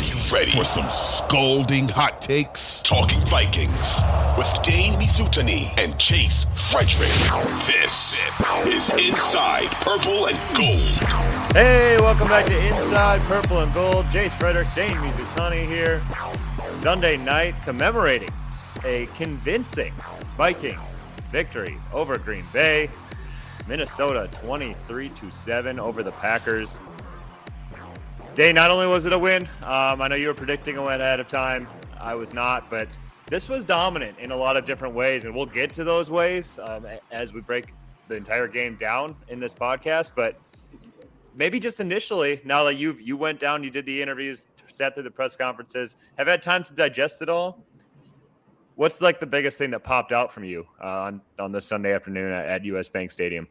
Are you ready for some scalding hot takes? Talking Vikings with Dane Mizutani and Jace Frederick. This is Inside Purple and Gold. Hey, welcome back to Inside Purple and Gold. Jace Frederick, Dane Mizutani here. Sunday night commemorating a convincing Vikings victory over Green Bay. Minnesota 23 to 7 over the Packers. Day, not only was it a win, um, I know you were predicting a win ahead of time. I was not, but this was dominant in a lot of different ways, and we'll get to those ways um, as we break the entire game down in this podcast. But maybe just initially, now that you you went down, you did the interviews, sat through the press conferences, have had time to digest it all. What's like the biggest thing that popped out from you uh, on on this Sunday afternoon at, at US Bank Stadium?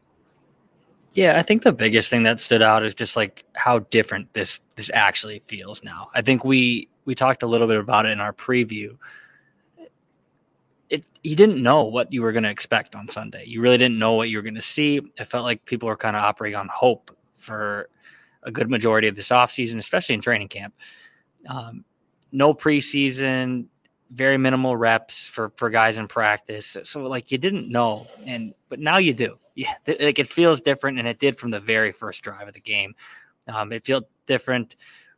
Yeah, I think the biggest thing that stood out is just like how different this this actually feels now. I think we we talked a little bit about it in our preview. It you didn't know what you were going to expect on Sunday. You really didn't know what you were going to see. It felt like people were kind of operating on hope for a good majority of this offseason, especially in training camp. Um, no preseason, very minimal reps for for guys in practice. So like you didn't know, and but now you do. Yeah, like it feels different, and it did from the very first drive of the game. Um, it felt different,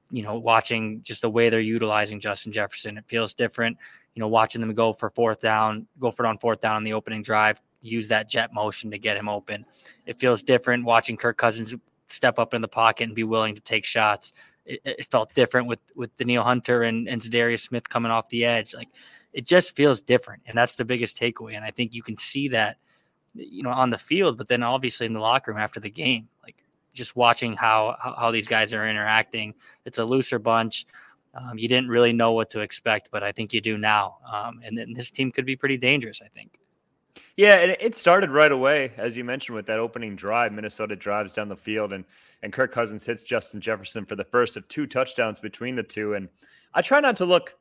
you know, watching just the way they're utilizing Justin Jefferson. It feels different, you know, watching them go for fourth down, go for it on fourth down on the opening drive, use that jet motion to get him open. It feels different watching Kirk Cousins step up in the pocket and be willing to take shots it, it felt different with with Danielle Hunter and, and Za'Darius Smith coming off the edge. Like it just feels different, and that's the biggest takeaway. And I think you can see that, you know, on the field, but then obviously in the locker room after the game, like just watching how how, how these guys are interacting. It's a looser bunch. Um, you didn't really know what to expect, but I think you do now. Um, and then this team could be pretty dangerous. I think. Yeah, and it started right away, as you mentioned, with that opening drive. Minnesota drives down the field, and and Kirk Cousins hits Justin Jefferson for the first of two touchdowns between the two. And I try not to look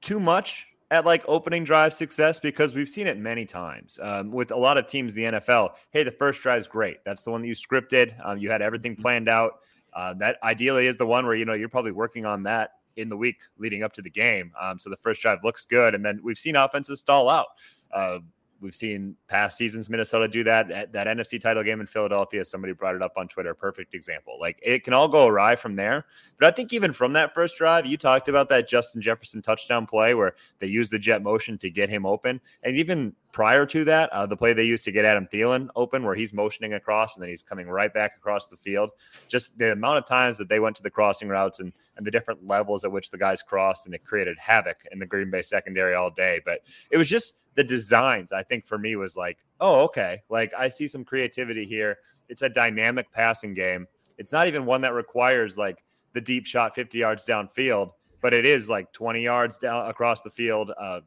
too much at like opening drive success because we've seen it many times um, with a lot of teams in the NFL. Hey, the first drive is great. That's the one that you scripted. Um, you had everything mm-hmm. planned out. Uh, that ideally is the one where you know you're probably working on that in the week leading up to the game. Um, so the first drive looks good, and then we've seen offenses stall out. Uh, We've seen past seasons Minnesota do that. That, that NFC title game in Philadelphia, somebody brought it up on Twitter. Perfect example. Like it can all go awry from there. But I think even from that first drive, you talked about that Justin Jefferson touchdown play where they used the jet motion to get him open. And even prior to that, uh, the play they used to get Adam Thielen open, where he's motioning across and then he's coming right back across the field. Just the amount of times that they went to the crossing routes and, and the different levels at which the guys crossed, and it created havoc in the Green Bay secondary all day. But it was just the designs, I think, for me was like, oh, okay. Like I see some creativity here. It's a dynamic passing game. It's not even one that requires like the deep shot 50 yards downfield, but it is like 20 yards down across the field. Uh,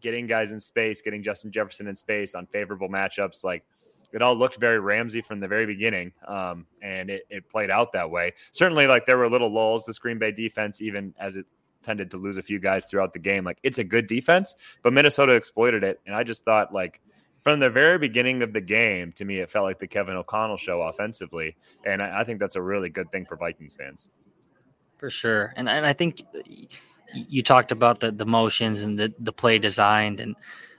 getting guys in space, getting Justin Jefferson in space on favorable matchups. Like it all looked very Ramsey from the very beginning. Um, and it, it played out that way. Certainly, like there were little lulls. This Green Bay defense, even as it tended to lose a few guys throughout the game, like it's a good defense, but Minnesota exploited it. And I just thought, like, from the very beginning of the game, to me, it felt like the Kevin O'Connell show offensively. And I, I think that's a really good thing for Vikings fans. For sure. And, and I think you talked about the the motions and the the play designed and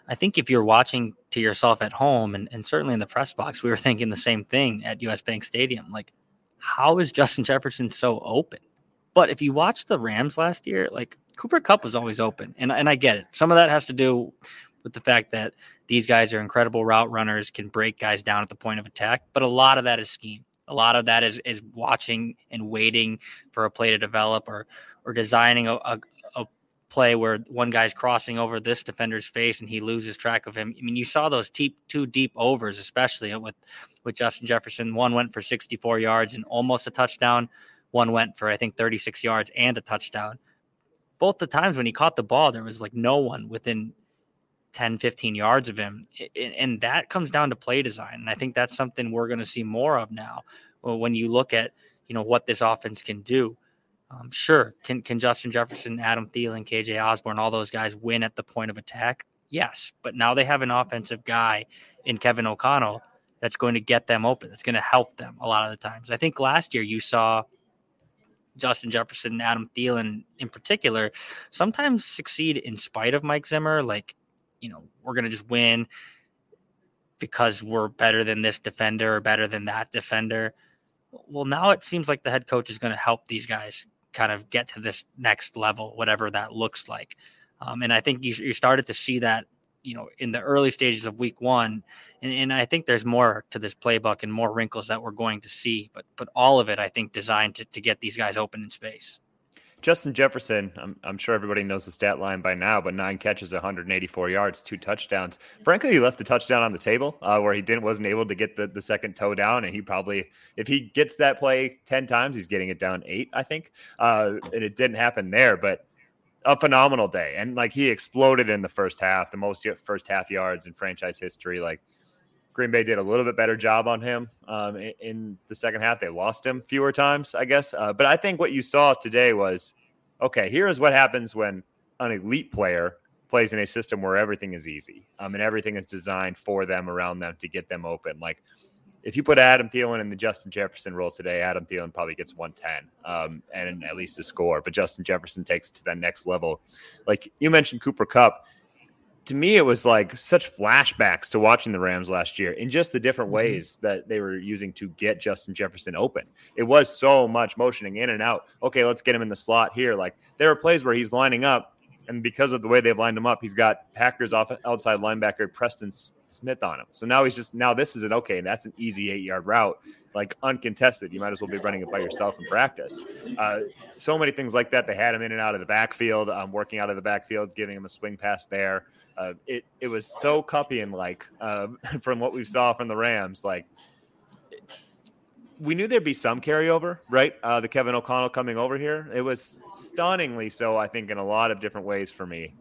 I think if you're watching to yourself at home and, and certainly in the press box, we were thinking the same thing at US Bank Stadium. Like, how is Justin Jefferson so open? But if you watch the Rams last year, like Cooper Kupp was always open. And, and I get it. Some of that has to do with the fact that these guys are incredible route runners, can break guys down at the point of attack. But a lot of that is scheme. A lot of that is is watching and waiting for a play to develop or or designing a, a, play where one guy's crossing over this defender's face and he loses track of him. I mean, you saw those deep, two deep overs, especially with with Justin Jefferson. One went for 64 yards and almost a touchdown. One went for I think 36 yards and a touchdown. Both the times when he caught the ball, there was like no one within 10, 15 yards of him. And that comes down to play design. And I think that's something we're going to see more of now uh, when you look at, you know, what this offense can do. Um, sure, can can Justin Jefferson, Adam Thielen, KJ Osborn, all those guys win at the point of attack? Yes, but now they have an offensive guy in Kevin O'Connell that's going to get them open. That's going to help them a lot of the times. I think last year you saw Justin Jefferson and Adam Thielen in particular sometimes succeed in spite of Mike Zimmer. Like, you know, we're going to just win because we're better than this defender or better than that defender. Well, now it seems like the head coach is going to help these guys kind of get to this next level, whatever that looks like. Um, and I think you, you started to see that, you know, in the early stages of week one. And, and I think there's more to this playbook and more wrinkles that we're going to see, but but all of it, I think, designed to, to get these guys open in space. Justin Jefferson, I'm, I'm, sure everybody knows the stat line by now, but nine catches, 184 yards, two touchdowns. Frankly, he left a touchdown on the table uh, where he didn't wasn't able to get the, the second toe down, and he probably, if he gets that play 10 times, he's getting it down eight, I think. Uh, and it didn't happen there, but a phenomenal day, and like he exploded in the first half, the most first half yards in franchise history. Like Green Bay did a little bit better job on him um, in, the second half. They lost him fewer times, I guess. Uh, but I think what you saw today was okay, here is what happens when an elite player plays in a system where everything is easy um, and everything is designed for them, around them to get them open. Like if you put Adam Thielen in the Justin Jefferson role today, Adam Thielen probably gets 110 um, and at least a score, but Justin Jefferson takes it to that next level. Like you mentioned, Cooper Kupp to me, it was like such flashbacks to watching the Rams last year in just the different mm-hmm. ways that they were using to get Justin Jefferson open. It was so much motioning in and out. Okay, let's get him in the slot here. Like there are plays where he's lining up, and because of the way they've lined him up, he's got Packers off outside linebacker Preston Smith on him. So now he's just now this is an okay. That's an easy eight yard route, like uncontested. You might as well be running it by yourself in practice. Uh, so many things like that. They had him in and out of the backfield, um, working out of the backfield, giving him a swing pass there. Uh, it it was so Kuppian like uh, from what we saw from the Rams. Like we knew there'd be some carryover, right? Uh, the Kevin O'Connell coming over here. It was stunningly so, I think, in a lot of different ways for me.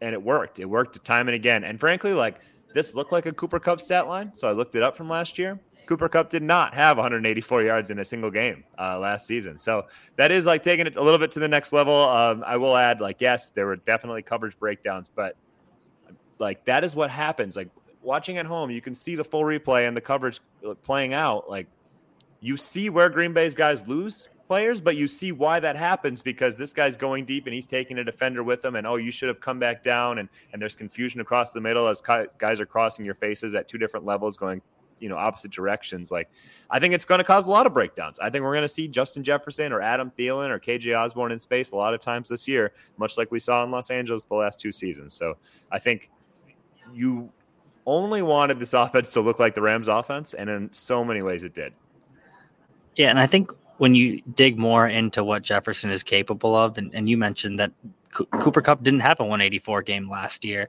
And it worked. It worked time and again. And frankly, like this looked like a Cooper Kupp stat line. So I looked it up from last year. Cooper Kupp did not have 184 yards in a single game uh, last season. So that is like taking it a little bit to the next level. Um, I will add, like, yes, there were definitely coverage breakdowns, but like that is what happens. Like watching at home, you can see the full replay and the coverage playing out. Like you see where Green Bay's guys lose players, but you see why that happens because this guy's going deep and he's taking a defender with him. And oh, you should have come back down. And and there's confusion across the middle as guys are crossing your faces at two different levels, going you know opposite directions. Like I think it's going to cause a lot of breakdowns. I think we're going to see Justin Jefferson or Adam Thielen or KJ Osborn in space a lot of times this year, much like we saw in Los Angeles the last two seasons. So I think you only wanted this offense to look like the Rams offense, and in so many ways it did. Yeah, and I think when you dig more into what Jefferson is capable of, and, and you mentioned that Cooper Kupp didn't have a 184 game last year,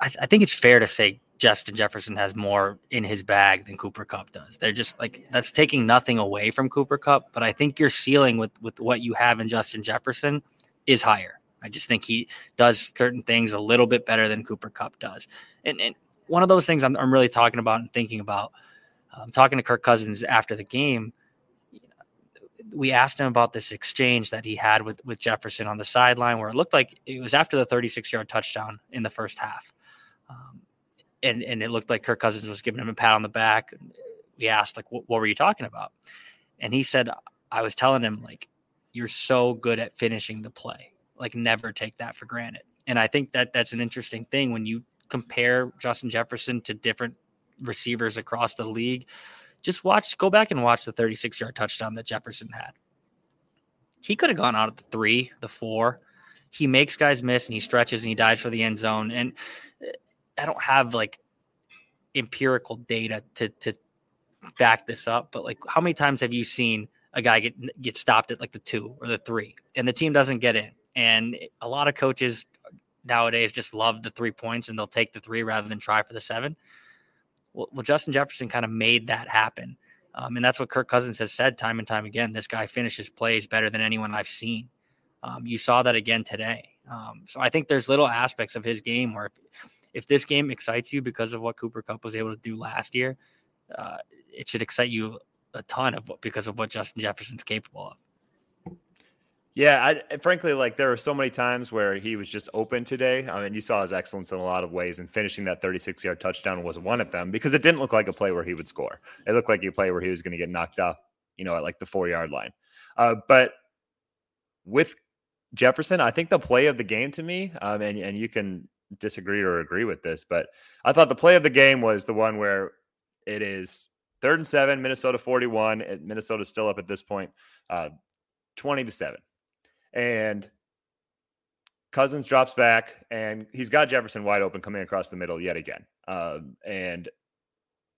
I, I think it's fair to say Justin Jefferson has more in his bag than Cooper Kupp does. They're just like that's taking nothing away from Cooper Kupp, but I think your ceiling with with what you have in Justin Jefferson is higher. I just think he does certain things a little bit better than Cooper Kupp does. And, and one of those things I'm, I'm really talking about and thinking about, I'm um, talking to Kirk Cousins after the game. We asked him about this exchange that he had with, with Jefferson on the sideline, where it looked like it was after the 36 yard touchdown in the first half. Um, and, and it looked like Kirk Cousins was giving him a pat on the back. We asked, like, what, what were you talking about? And he said, I was telling him, like, you're so good at finishing the play like never take that for granted. And I think that that's an interesting thing when you compare Justin Jefferson to different receivers across the league. Just watch, go back and watch the 36 yard touchdown that Jefferson had. He could have gone out at the three, the four. He makes guys miss and he stretches and he dives for the end zone. And eh, I don't have like empirical data to to back this up, but like how many times have you seen a guy get get stopped at like the two or the three and the team doesn't get in? And a lot of coaches nowadays just love the three points and they'll take the three rather than try for the seven. Well, well Justin Jefferson kind of made that happen. Um, and that's what Kirk Cousins has said time and time again. This guy finishes plays better than anyone I've seen. Um, you saw that again today. Um, so I think there's little aspects of his game where if, if, this game excites you because of what Cooper Kupp was able to do last year, uh, it should excite you a ton of what, because of what Justin Jefferson's capable of. Yeah, I, frankly, like there were so many times where he was just open today. I mean, you saw his excellence in a lot of ways, and finishing that 36 yard touchdown was one of them because it didn't look like a play where he would score. It looked like a play where he was going to get knocked off, you know, at like the four yard line. Uh, but with Jefferson, I think the play of the game to me, um, and and you can disagree or agree with this, but I thought the play of the game was the one where it is third and seven, Minnesota 41. Minnesota's still up at this point, uh, 20 to seven. And Cousins drops back and he's got Jefferson wide open coming across the middle yet again. Um, and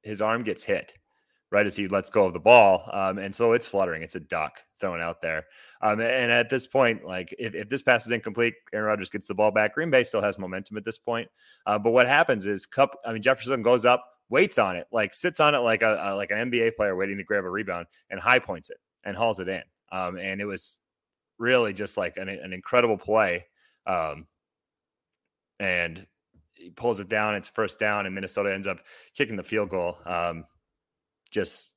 his arm gets hit right as he lets go of the ball. Um, and so it's fluttering. It's a duck thrown out there. Um, and at this point, like if, if this pass is incomplete, Aaron Rodgers gets the ball back. Green Bay still has momentum at this point. Uh, but what happens is Kupp, I mean, Jefferson goes up, waits on it, like sits on it like a, a, like an NBA player waiting to grab a rebound and high points it and hauls it in. Um, and it was really just like an, an incredible play. Um, and he pulls it down. It's first down, and Minnesota ends up kicking the field goal. Um, just,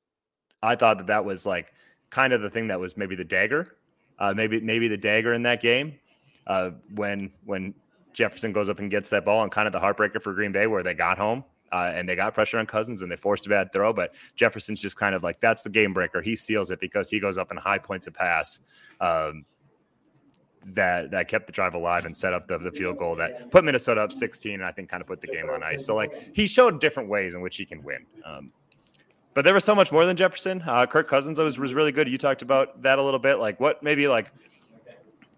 I thought that that was like kind of the thing that was maybe the dagger, uh, maybe maybe the dagger in that game uh, when when Jefferson goes up and gets that ball, and kind of the heartbreaker for Green Bay where they got home. Uh, and they got pressure on Cousins and they forced a bad throw. But Jefferson's just kind of like that's the game breaker. He seals it because he goes up and high points a pass. Um, that that kept the drive alive and set up the, the field goal that put Minnesota up 16 and I think kind of put the game on ice. So like he showed different ways in which he can win. Um, but there was so much more than Jefferson. Uh, Kirk Cousins was, was really good. You talked about that a little bit. Like what maybe like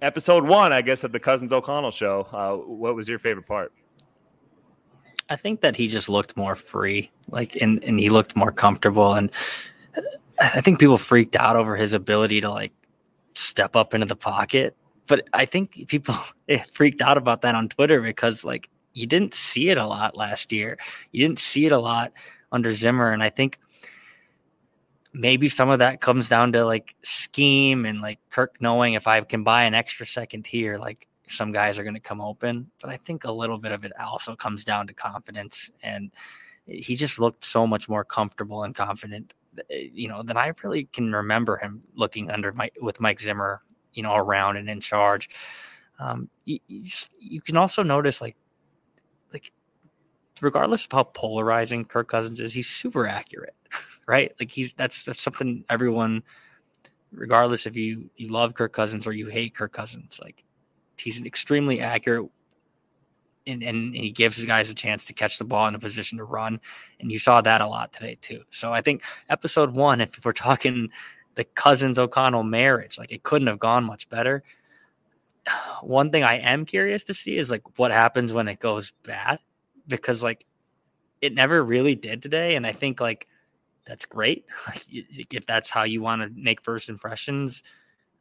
episode one, I guess, of the Cousins O'Connell show. Uh, what was your favorite part? I think that he just looked more free, like, and, and he looked more comfortable. And I think people freaked out over his ability to like step up into the pocket but I think people freaked out about that on Twitter because like you didn't see it a lot last year. You didn't see it a lot under Zimmer, and I think maybe some of that comes down to like scheme and like Kirk knowing if I can buy an extra second here, like some guys are going to come open. But I think a little bit of it also comes down to confidence, and he just looked so much more comfortable and confident, eh, you know, than I really can remember him looking under Mike with Mike Zimmer you know, around and in charge. Um, you, you, just, you can also notice like, like, regardless of how polarizing Kirk Cousins is, he's super accurate, right? Like he's that's that's something everyone, regardless if you you love Kirk Cousins or you hate Kirk Cousins, like he's extremely accurate and, and, he gives guys a chance to catch the ball in a position to run. And you saw that a lot today too. So I think episode one, if we're talking the Cousins O'Connell marriage. Like it couldn't have gone much better. One thing I am curious to see is like what happens when it goes bad because like it never really did today. And I think like that's great. if that's how you want to make first impressions,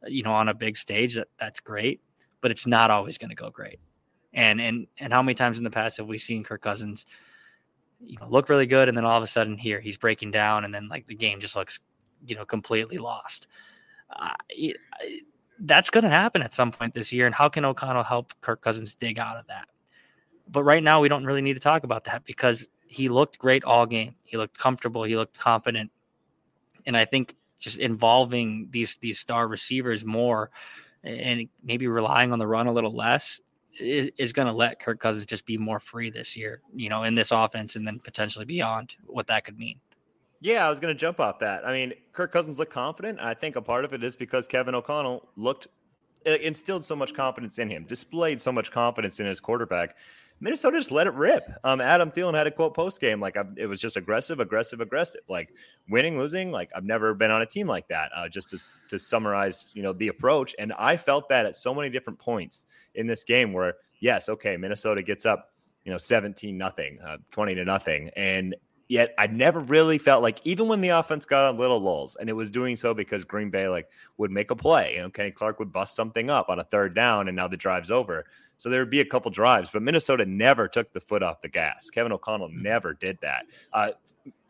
uh, you know, on a big stage, that, that's great. But it's not always going to go great. And and and how many times in the past have we seen Kirk Cousins, you know, look really good, and then all of a sudden here he's breaking down, and then like the game just looks you know completely lost. Uh, it, that's going to happen at some point this year. And how can O'Connell help Kirk Cousins dig out of that? But right now, we don't really need to talk about that because he looked great all game. He looked comfortable. He looked confident. And I think just involving these these star receivers more and maybe relying on the run a little less is, is going to let Kirk Cousins just be more free this year, you know, in this offense and then potentially beyond what that could mean. Yeah, I was going to jump off that. I mean, Kirk Cousins looked confident. I think a part of it is because Kevin O'Connell looked instilled so much confidence in him, displayed so much confidence in his quarterback. Minnesota just let it rip. Um, Adam Thielen had a quote post game like it was just aggressive, aggressive, aggressive. Like winning, losing. Like I've never been on a team like that. Uh, just to to summarize, you know, the approach. And I felt that at so many different points in this game where yes, okay, Minnesota gets up, you know, seventeen nothing, uh, twenty to nothing, and Yet I never really felt like even when the offense got on little lulls, and it was doing so because Green Bay like would make a play. You know, Kenny Clark would bust something up on a third down, and now the drive's over. So there would be a couple drives, but Minnesota never took the foot off the gas. Kevin O'Connell mm-hmm. never did that. Uh,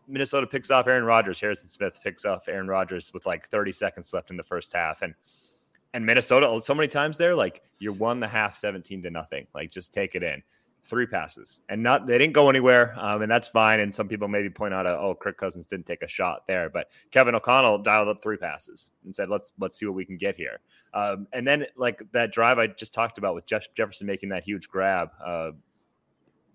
Minnesota picks off Aaron Rodgers. Harrison Smith picks off Aaron Rodgers with like 30 seconds left in the first half, and and Minnesota so many times there, like you're one the half, 17 to nothing. Like just take it in three passes and not they didn't go anywhere um, and that's fine and some people maybe point out uh, oh kirk cousins didn't take a shot there but kevin o'connell dialed up three passes and said let's let's see what we can get here um, and then like that drive i just talked about with jeff jefferson making that huge grab uh,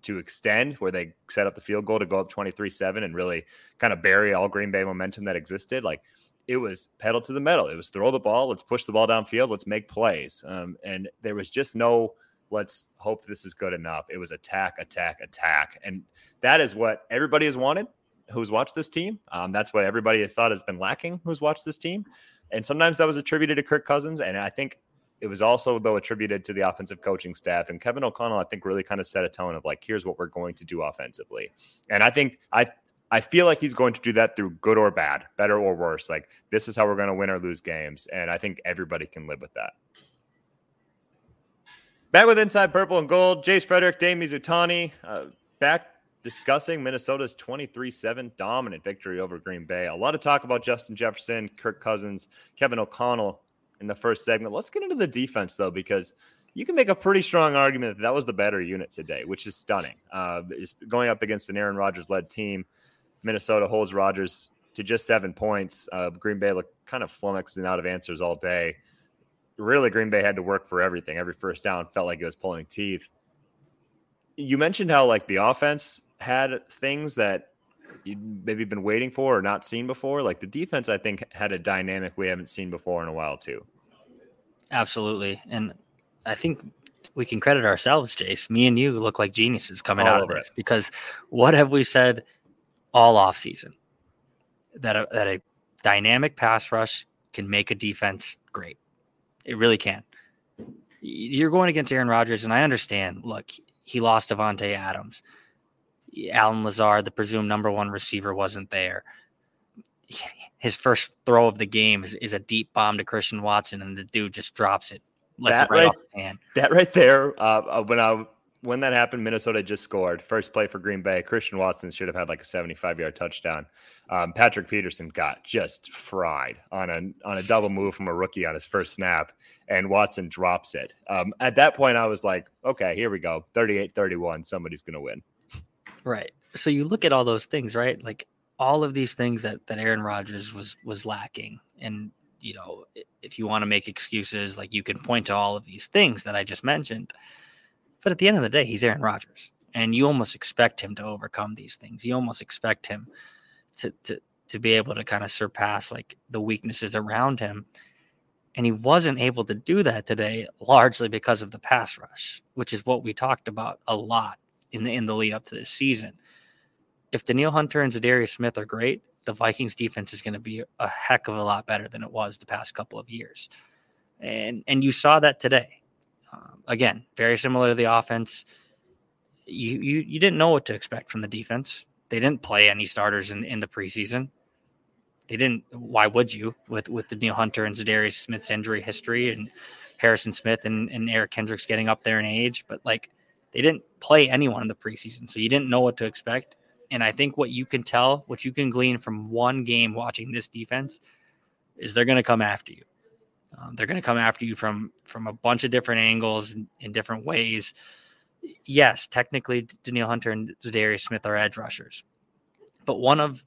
to extend where they set up the field goal to go up 23-7 and really kind of bury all green bay momentum that existed like it was pedal to the metal. It was throw the ball, let's push the ball downfield, let's make plays. Um, and there was just no let's hope this is good enough. It was attack, attack, attack, and that is what everybody has wanted. Who's watched this team? Um, that's what everybody has thought has been lacking. Who's watched this team? And sometimes that was attributed to Kirk Cousins, and I think it was also though attributed to the offensive coaching staff. And Kevin O'Connell, I think, really kind of set a tone of like, here's what we're going to do offensively. And I think I I feel like he's going to do that through good or bad, better or worse. Like this is how we're going to win or lose games, and I think everybody can live with that. Back with Inside Purple and Gold, Jace Frederick, Dane Mizutani, uh, back discussing Minnesota's 23-7 dominant victory over Green Bay. A lot of talk about Justin Jefferson, Kirk Cousins, Kevin O'Connell in the first segment. Let's get into the defense though, because you can make a pretty strong argument that that was the better unit today, which is stunning. Uh, is going up against an Aaron Rodgers led team. Minnesota holds Rodgers to just seven points. Uh, Green Bay looked kind of flummoxed and out of answers all day. Really, Green Bay had to work for everything. Every first down felt like it was pulling teeth. You mentioned how like the offense had things that you maybe been waiting for or not seen before. Like the defense, I think had a dynamic we haven't seen before in a while too. Absolutely, and I think we can credit ourselves, Jace. Me and you look like geniuses coming All out of this it. because what have we said all off season that a, that a dynamic pass rush can make a defense great. It really can. You're going against Aaron Rodgers, and I understand. Look, he lost Davante Adams. Allen Lazard, the presumed number one receiver, wasn't there. His first throw of the game is, is a deep bomb to Christian Watson, and the dude just drops it. Lets that it right, right off his hand. That right there, uh, uh when I when that happened, Minnesota just scored. First play for Green Bay. Christian Watson should have had like a 75 yard touchdown. Um, Patrick Peterson got just fried on a on a double move from a rookie on his first snap, and Watson drops it. Um, at that point, I was like, okay, here we go 38 31. Somebody's going to win. Right. So you look at all those things, right? Like all of these things that, that Aaron Rodgers was was lacking. And, you know, if you want to make excuses, like you can point to all of these things that I just mentioned but at the end of the day, he's Aaron Rodgers, and you almost expect him to overcome these things. You almost expect him to to to be able to kind of surpass like the weaknesses around him. And he wasn't able to do that today, largely because of the pass rush, which is what we talked about a lot in the in the lead up to this season. If Danielle Hunter and Za'Darius Smith are great, the Vikings defense is going to be a heck of a lot better than it was the past couple of years. And and you saw that today. Um, again, very similar to the offense. You, you you didn't know what to expect from the defense. They didn't play any starters in, in the preseason. They didn't. Why would you with with Danielle Hunter and Za'Darius Smith's injury history and Harrison Smith and, and Eric Kendricks getting up there in age? But like they didn't play anyone in the preseason, so you didn't know what to expect. And I think what you can tell, what you can glean from one game watching this defense, is they're going to come after you. Um, they're going to come after you from from a bunch of different angles in, in different ways. Yes, technically, Danielle Hunter and Za'Darius Smith are edge rushers, but one of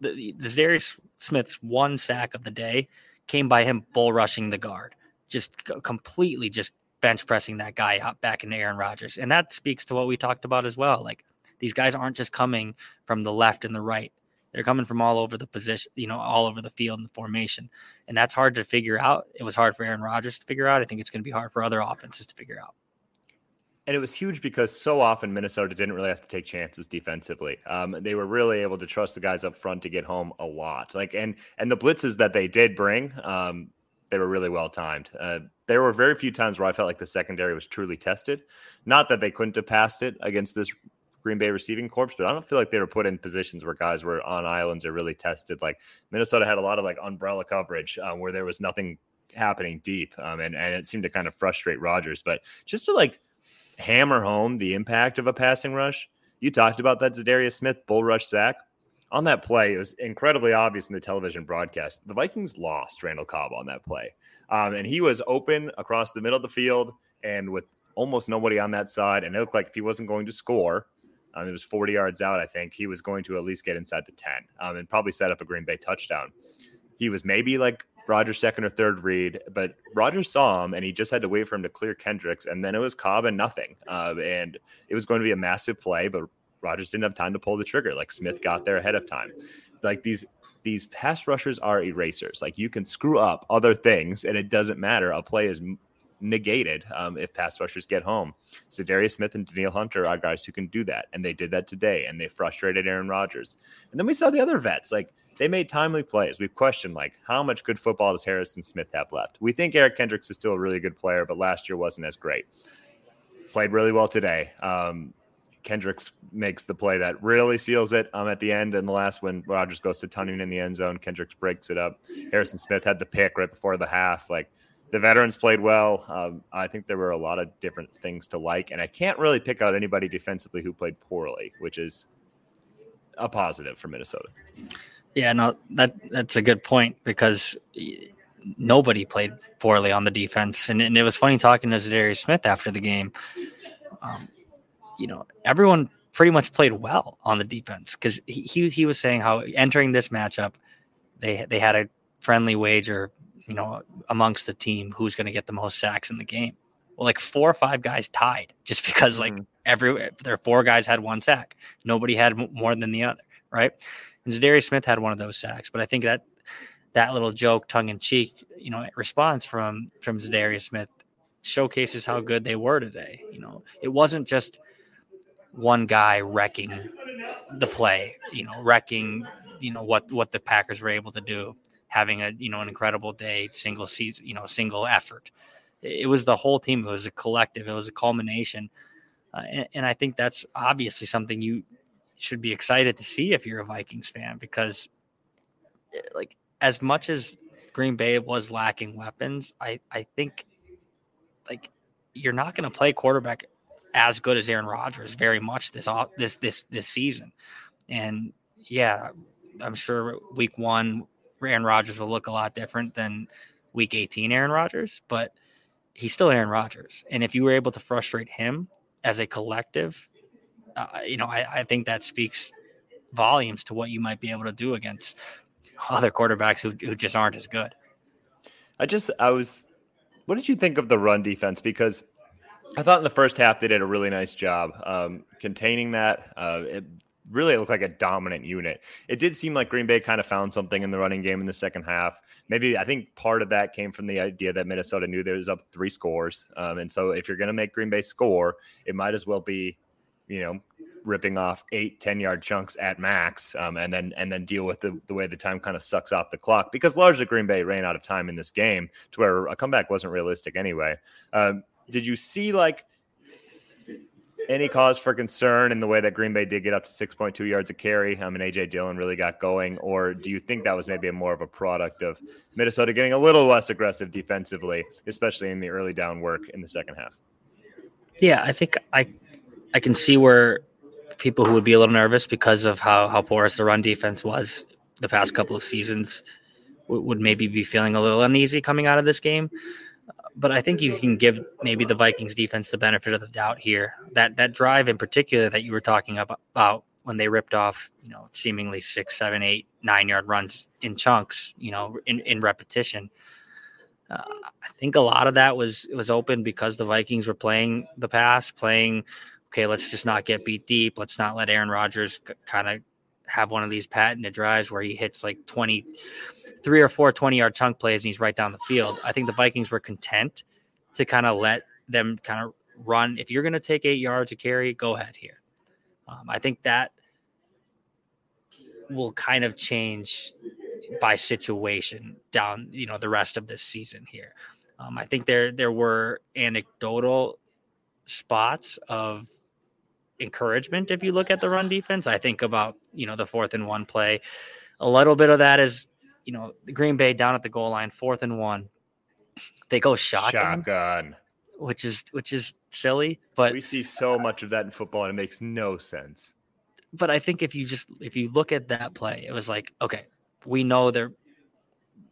the, the Za'Darius Smith's one sack of the day came by him bull rushing the guard, just completely just bench pressing that guy out back into Aaron Rodgers, and that speaks to what we talked about as well. Like these guys aren't just coming from the left and the right; they're coming from all over the position, you know, all over the field and the formation. And that's hard to figure out. It was hard for Aaron Rodgers to figure out. I think it's going to be hard for other offenses to figure out. And it was huge because so often Minnesota didn't really have to take chances defensively. Um, they were really able to trust the guys up front to get home a lot. Like and and the blitzes that they did bring, um, they were really well timed. Uh, there were very few times where I felt like the secondary was truly tested. Not that they couldn't have passed it against this Green Bay receiving corps, but I don't feel like they were put in positions where guys were on islands or really tested. Like Minnesota had a lot of like umbrella coverage um, where there was nothing happening deep, um, and and it seemed to kind of frustrate Rodgers. But just to like hammer home the impact of a passing rush, you talked about that Za'Darius Smith bull rush sack. On that play, it was incredibly obvious in the television broadcast. The Vikings lost Randall Cobb on that play, um, and he was open across the middle of the field and with almost nobody on that side. And it looked like if he wasn't going to score, um, it was 40 yards out, I think. He was going to at least get inside the 10 um, and probably set up a Green Bay touchdown. He was maybe like Rodgers' second or third read, but Rodgers saw him and he just had to wait for him to clear Kendricks. And then it was Cobb and nothing. Uh, and it was going to be a massive play, but Rodgers didn't have time to pull the trigger. Like Smith got there ahead of time. Like these these pass rushers are erasers. Like you can screw up other things and it doesn't matter. A play is negated um, if pass rushers get home. Za'Darius Smith and Danielle Hunter are guys who can do that, and they did that today, and they frustrated Aaron Rodgers. And then we saw the other vets, like they made timely plays. We've questioned like how much good football does Harrison Smith have left? We think Eric Kendricks is still a really good player, but last year wasn't as great. Played really well today. Um, Kendricks makes the play that really seals it um, at the end. And the last when Rodgers goes to Tonyan in the end zone, Kendricks breaks it up. Harrison Smith had the pick right before the half. Like the veterans played well. Um, I think there were a lot of different things to like, and I can't really pick out anybody defensively who played poorly, which is a positive for Minnesota. Yeah, no, that that's a good point because nobody played poorly on the defense, and, and it was funny talking to Za'Darius Smith after the game. Um, you know, everyone pretty much played well on the defense because he, he he was saying how entering this matchup, they they had a friendly wager you know, amongst the team who's going to get the most sacks in the game. Well, like four or five guys tied just because like mm. every their four guys had one sack. Nobody had more than the other, right? And Za'Darius Smith had one of those sacks, but I think that that little joke, tongue in cheek, you know, response from from Za'Darius Smith showcases how good they were today. You know, it wasn't just one guy wrecking the play, you know, wrecking, you know, what what the Packers were able to do having a you know an incredible day, single season, you know, single effort. It was the whole team. It was a collective. It was a culmination, uh, and, and, I think that's obviously something you should be excited to see if you're a Vikings fan because, eh, like, as much as Green Bay was lacking weapons, I I think, like, you're not going to play quarterback as good as Aaron Rodgers very much this off this this this season, and yeah, I'm sure week one Aaron Rodgers will look a lot different than week 18 Aaron Rodgers, but he's still Aaron Rodgers. And if you were able to frustrate him as a collective, uh, you know, I, I think that speaks volumes to what you might be able to do against other quarterbacks who, who just aren't as good. I just, I was, what did you think of the run defense? Because I thought in the first half they did a really nice job um, containing that. Uh, it, really looked like a dominant unit. It did seem like Green Bay kind of found something in the running game in the second half. Maybe I think part of that came from the idea that Minnesota knew there was up three scores. Um, and so if you're going to make Green Bay score, it might as well be, you know, ripping off eight, 10 yard chunks at max um, and then and then deal with the, the way the time kind of sucks off the clock because largely Green Bay ran out of time in this game to where a comeback wasn't realistic anyway. Um, did you see like any cause for concern in the way that Green Bay did get up to 6.2 yards a carry? I mean, AJ Dillon really got going, or do you think that was maybe more of a product of Minnesota getting a little less aggressive defensively, especially in the early down work in the second half? Yeah, I think I I can see where people who would be a little nervous because of how how porous the run defense was the past couple of seasons would maybe be feeling a little uneasy coming out of this game but I think you can give maybe the Vikings defense the benefit of the doubt here. That that drive in particular that you were talking about when they ripped off, you know, seemingly six, seven, eight, nine yard runs in chunks, you know, in, in repetition. Uh, I think a lot of that was was open because the Vikings were playing the pass, playing okay. Let's just not get beat deep. Let's not let Aaron Rodgers c- kind of have one of these patented drives where he hits like 20, three or four 20 yard chunk plays and he's right down the field. I think the Vikings were content to kind of let them kind of run. If you're going to take eight yards to carry, go ahead here. Um, I think that will kind of change by situation down, you know, the rest of this season here. Um, I think there there were anecdotal spots of encouragement if you look at the run defense. I think about, you know, the fourth and one play. A little bit of that is, you know, Green Bay down at the goal line, fourth and one. They go shotgun. Shotgun. Which is which is silly, but we see so much of that in football and it makes no sense. But I think if you just if you look at that play, it was like, okay, we know they're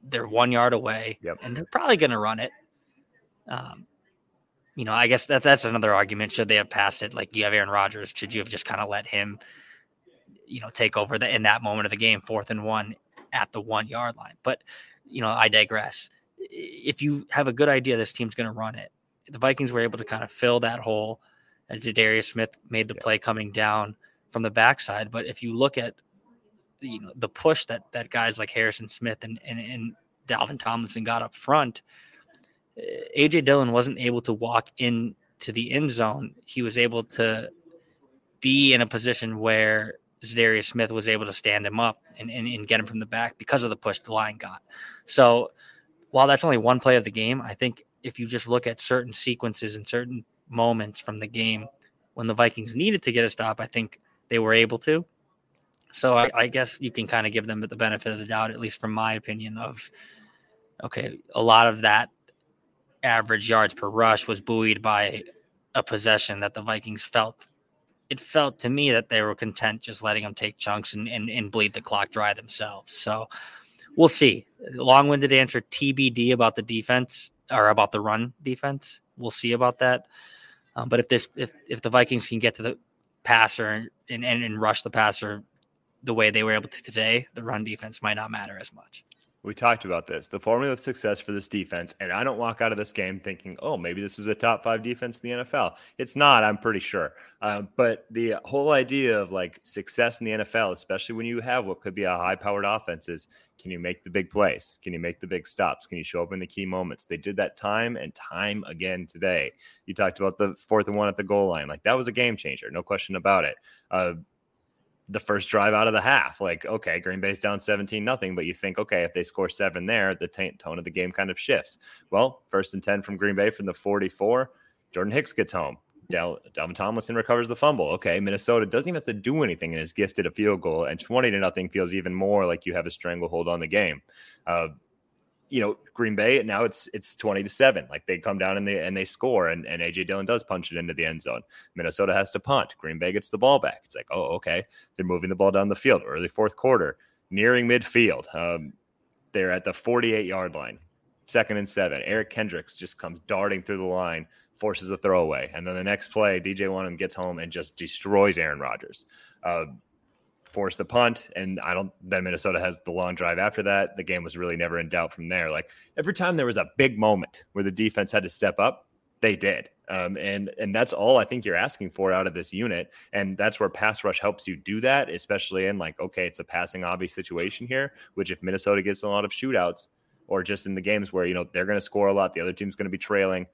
they're one yard away yep. and they're probably gonna run it. Um, you know, I guess that that's another argument. Should they have passed it? Like you have Aaron Rodgers, should you have just kind of let him, you know, take over the in that moment of the game, fourth and one at the one yard line? But you know, I digress. If you have a good idea, this team's going to run it. The Vikings were able to kind of fill that hole Za'Darius Smith made the play coming down from the backside. But if you look at you know the push that that guys like Harrison Smith and and, and Dalvin Tomlinson got up front. AJ Dillon wasn't able to walk into the end zone. He was able to be in a position where Za'Darius Smith was able to stand him up and, and, and, get him from the back because of the push the line got. So while that's only one play of the game, I think if you just look at certain sequences and certain moments from the game when the Vikings needed to get a stop, I think they were able to. So I, I guess you can kind of give them the benefit of the doubt, at least from my opinion, of okay, a lot of that average yards per rush was buoyed by a possession that the Vikings felt. It felt to me that they were content just letting them take chunks and, and, and bleed the clock dry themselves. So we'll see. Long winded answer TBD about the defense or about the run defense. We'll see about that. Um, but if this if if the Vikings can get to the passer and, and, and rush the passer the way they were able to today, the run defense might not matter as much. We talked about this. The formula of success for this defense, and I don't walk out of this game thinking, "Oh, maybe this is a top five defense in the NFL." It's not. I'm pretty sure. Uh, but the whole idea of like success in the NFL, especially when you have what could be a high-powered offense, is can you make the big plays? Can you make the big stops? Can you show up in the key moments? They did that time and time again today. You talked about the fourth and one at the goal line, like that was a game changer, no question about it. Uh, the first drive out of the half. Like, okay, Green Bay's down 17 nothing, but you think, okay, if they score seven there, the t- tone of the game kind of shifts. Well, first and 10 from Green Bay from the 44. Jordan Hicks gets home. Del- Dalvin Tomlinson recovers the fumble. Okay, Minnesota doesn't even have to do anything and is gifted a field goal, and 20 to nothing feels even more like you have a stranglehold on the game. Uh, you know, Green Bay now it's it's 20 to 7. Like they come down and they and they score and, and AJ Dillon does punch it into the end zone. Minnesota has to punt. Green Bay gets the ball back. It's like, oh, okay. They're moving the ball down the field. Early fourth quarter, nearing midfield. Um, they're at the 48 yard line. Second and seven. Eric Kendricks just comes darting through the line, forces a throwaway. And then the next play, DJ Wonnum gets home and just destroys Aaron Rodgers. Uh, force the punt, and I don't. Then Minnesota has the long drive after that. The game was really never in doubt from there. Like every time there was a big moment where the defense had to step up, they did. Um, and and that's all I think you're asking for out of this unit, and that's where pass rush helps you do that, especially in like okay, it's a passing obvious situation here. Which if Minnesota gets a lot of shootouts, or just in the games where you know they're going to score a lot, the other team's going to be trailing.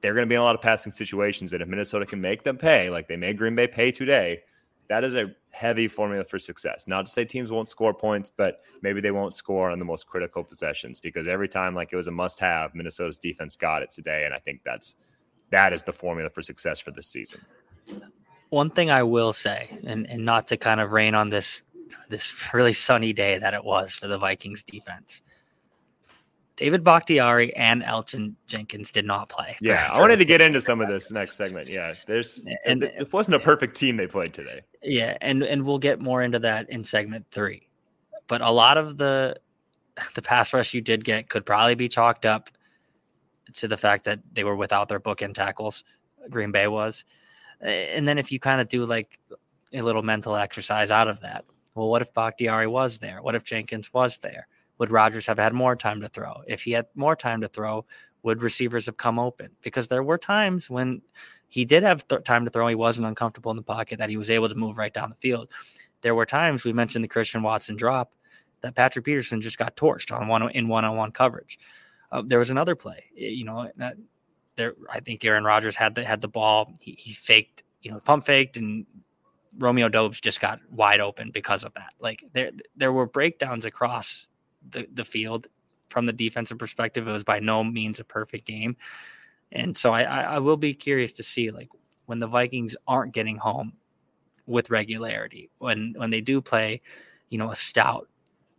They're going to be in a lot of passing situations, and if Minnesota can make them pay, like they made Green Bay pay today, that is a heavy formula for success. Not to say teams won't score points, but maybe they won't score on the most critical possessions because every time like it was a must have, Minnesota's defense got it today. And I think that's that is the formula for success for this season. One thing I will say, and, and not to kind of rain on this this really sunny day that it was for the Vikings defense. David Bakhtiari and Elgton Jenkins did not play. Yeah, I wanted to get into some of this next segment. Yeah, there's and it wasn't a perfect team they played today. Yeah, and and we'll get more into that in segment three. But a lot of the the pass rush you did get could probably be chalked up to the fact that they were without their bookend tackles. Green Bay was, and then if you kind of do like a little mental exercise out of that, well, what if Bakhtiari was there? What if Jenkins was there? Would Rodgers have had more time to throw? If he had more time to throw, would receivers have come open? Because there were times when he did have th- time to throw. He wasn't uncomfortable in the pocket, that he was able to move right down the field. There were times we mentioned the Christian Watson drop that Patrick Peterson just got torched on one in one on one coverage. Uh, there was another play, you know, there I think Aaron Rodgers had the had the ball. He, he faked, you know, pump faked, and Romeo Doubs just got wide open because of that. Like there there were breakdowns across the, the field from the defensive perspective. It was by no means a perfect game. And so I, I will be curious to see like when the Vikings aren't getting home with regularity, when when they do play, you know, a stout,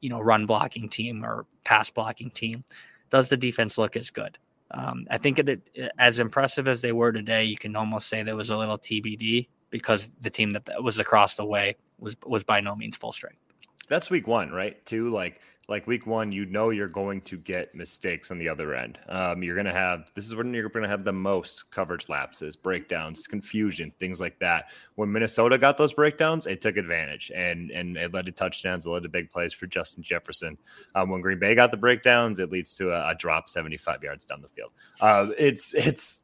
you know, run blocking team or pass blocking team, does the defense look as good? Um, I think that as impressive as they were today, you can almost say there was a little TBD because the team that was across the way was was by no means full strength. That's week one, right? Two, like like week one, you know you're going to get mistakes on the other end. Um, you're to have this is when you're to have the most coverage lapses, breakdowns, confusion, things like that. When Minnesota got those breakdowns, it took advantage and and it led to touchdowns, it led to big plays for Justin Jefferson. Um, when Green Bay got the breakdowns, it leads to a, a drop 75 yards down the field. Uh, it's it's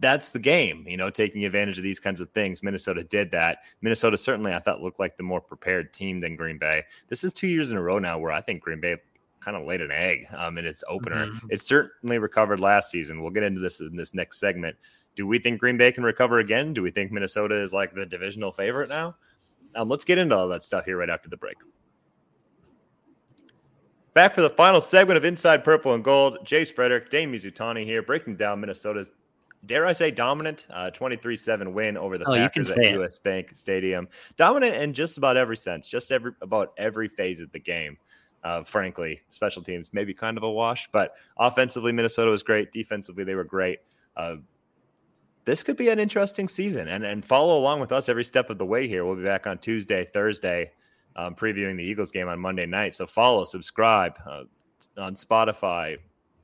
that's the game, you know, taking advantage of these kinds of things. Minnesota did that. Minnesota certainly, I thought, looked like the more prepared team than Green Bay. This is two years in a row now where I think Green Bay kind of laid an egg um, in its opener. Mm-hmm. It certainly recovered last season. We'll get into this in this next segment. Do we think Green Bay can recover again? Do we think Minnesota is like the divisional favorite now? Um, let's get into all that stuff here right after the break. Back for the final segment of Inside Purple and Gold. Jace Frederick, Dane Mizutani here, breaking down Minnesota's dare I say, dominant uh, 23 7 win over the oh, Packers at US it. Bank Stadium. Dominant in just about every sense, just every about every phase of the game. Uh, frankly, special teams maybe kind of a wash, but offensively, Minnesota was great. Defensively, they were great. Uh, this could be an interesting season, and and follow along with us every step of the way here. We'll be back on Tuesday, Thursday, um, previewing the Eagles game on Monday night. So follow, subscribe uh, on Spotify,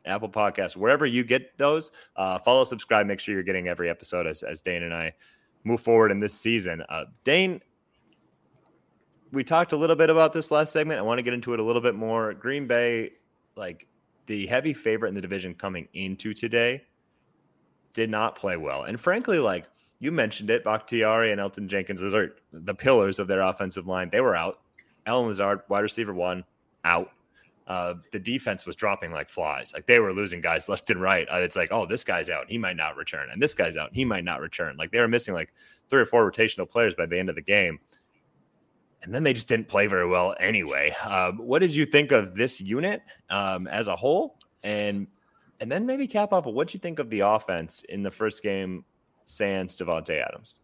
Apple Podcasts, wherever you get those. Uh, follow, subscribe, make sure you're getting every episode as, as Dane and I move forward in this season. Uh, Dane, we talked a little bit about this last segment. I want to get into it a little bit more. Green Bay, like the heavy favorite in the division coming into today, did not play well. And frankly, like you mentioned it, Bakhtiari and Elgton Jenkins, those are the pillars of their offensive line. They were out. Allen Lazard, wide receiver one, out uh, the defense was dropping like flies. Like they were losing guys left and right. Uh, it's like, oh, this guy's out. He might not return. And this guy's out. He might not return. Like they were missing like three or four rotational players by the end of the game. And then they just didn't play very well anyway. Um, what did you think of this unit um, as a whole? And and then maybe cap off what you think of the offense in the first game, sans Davante Adams.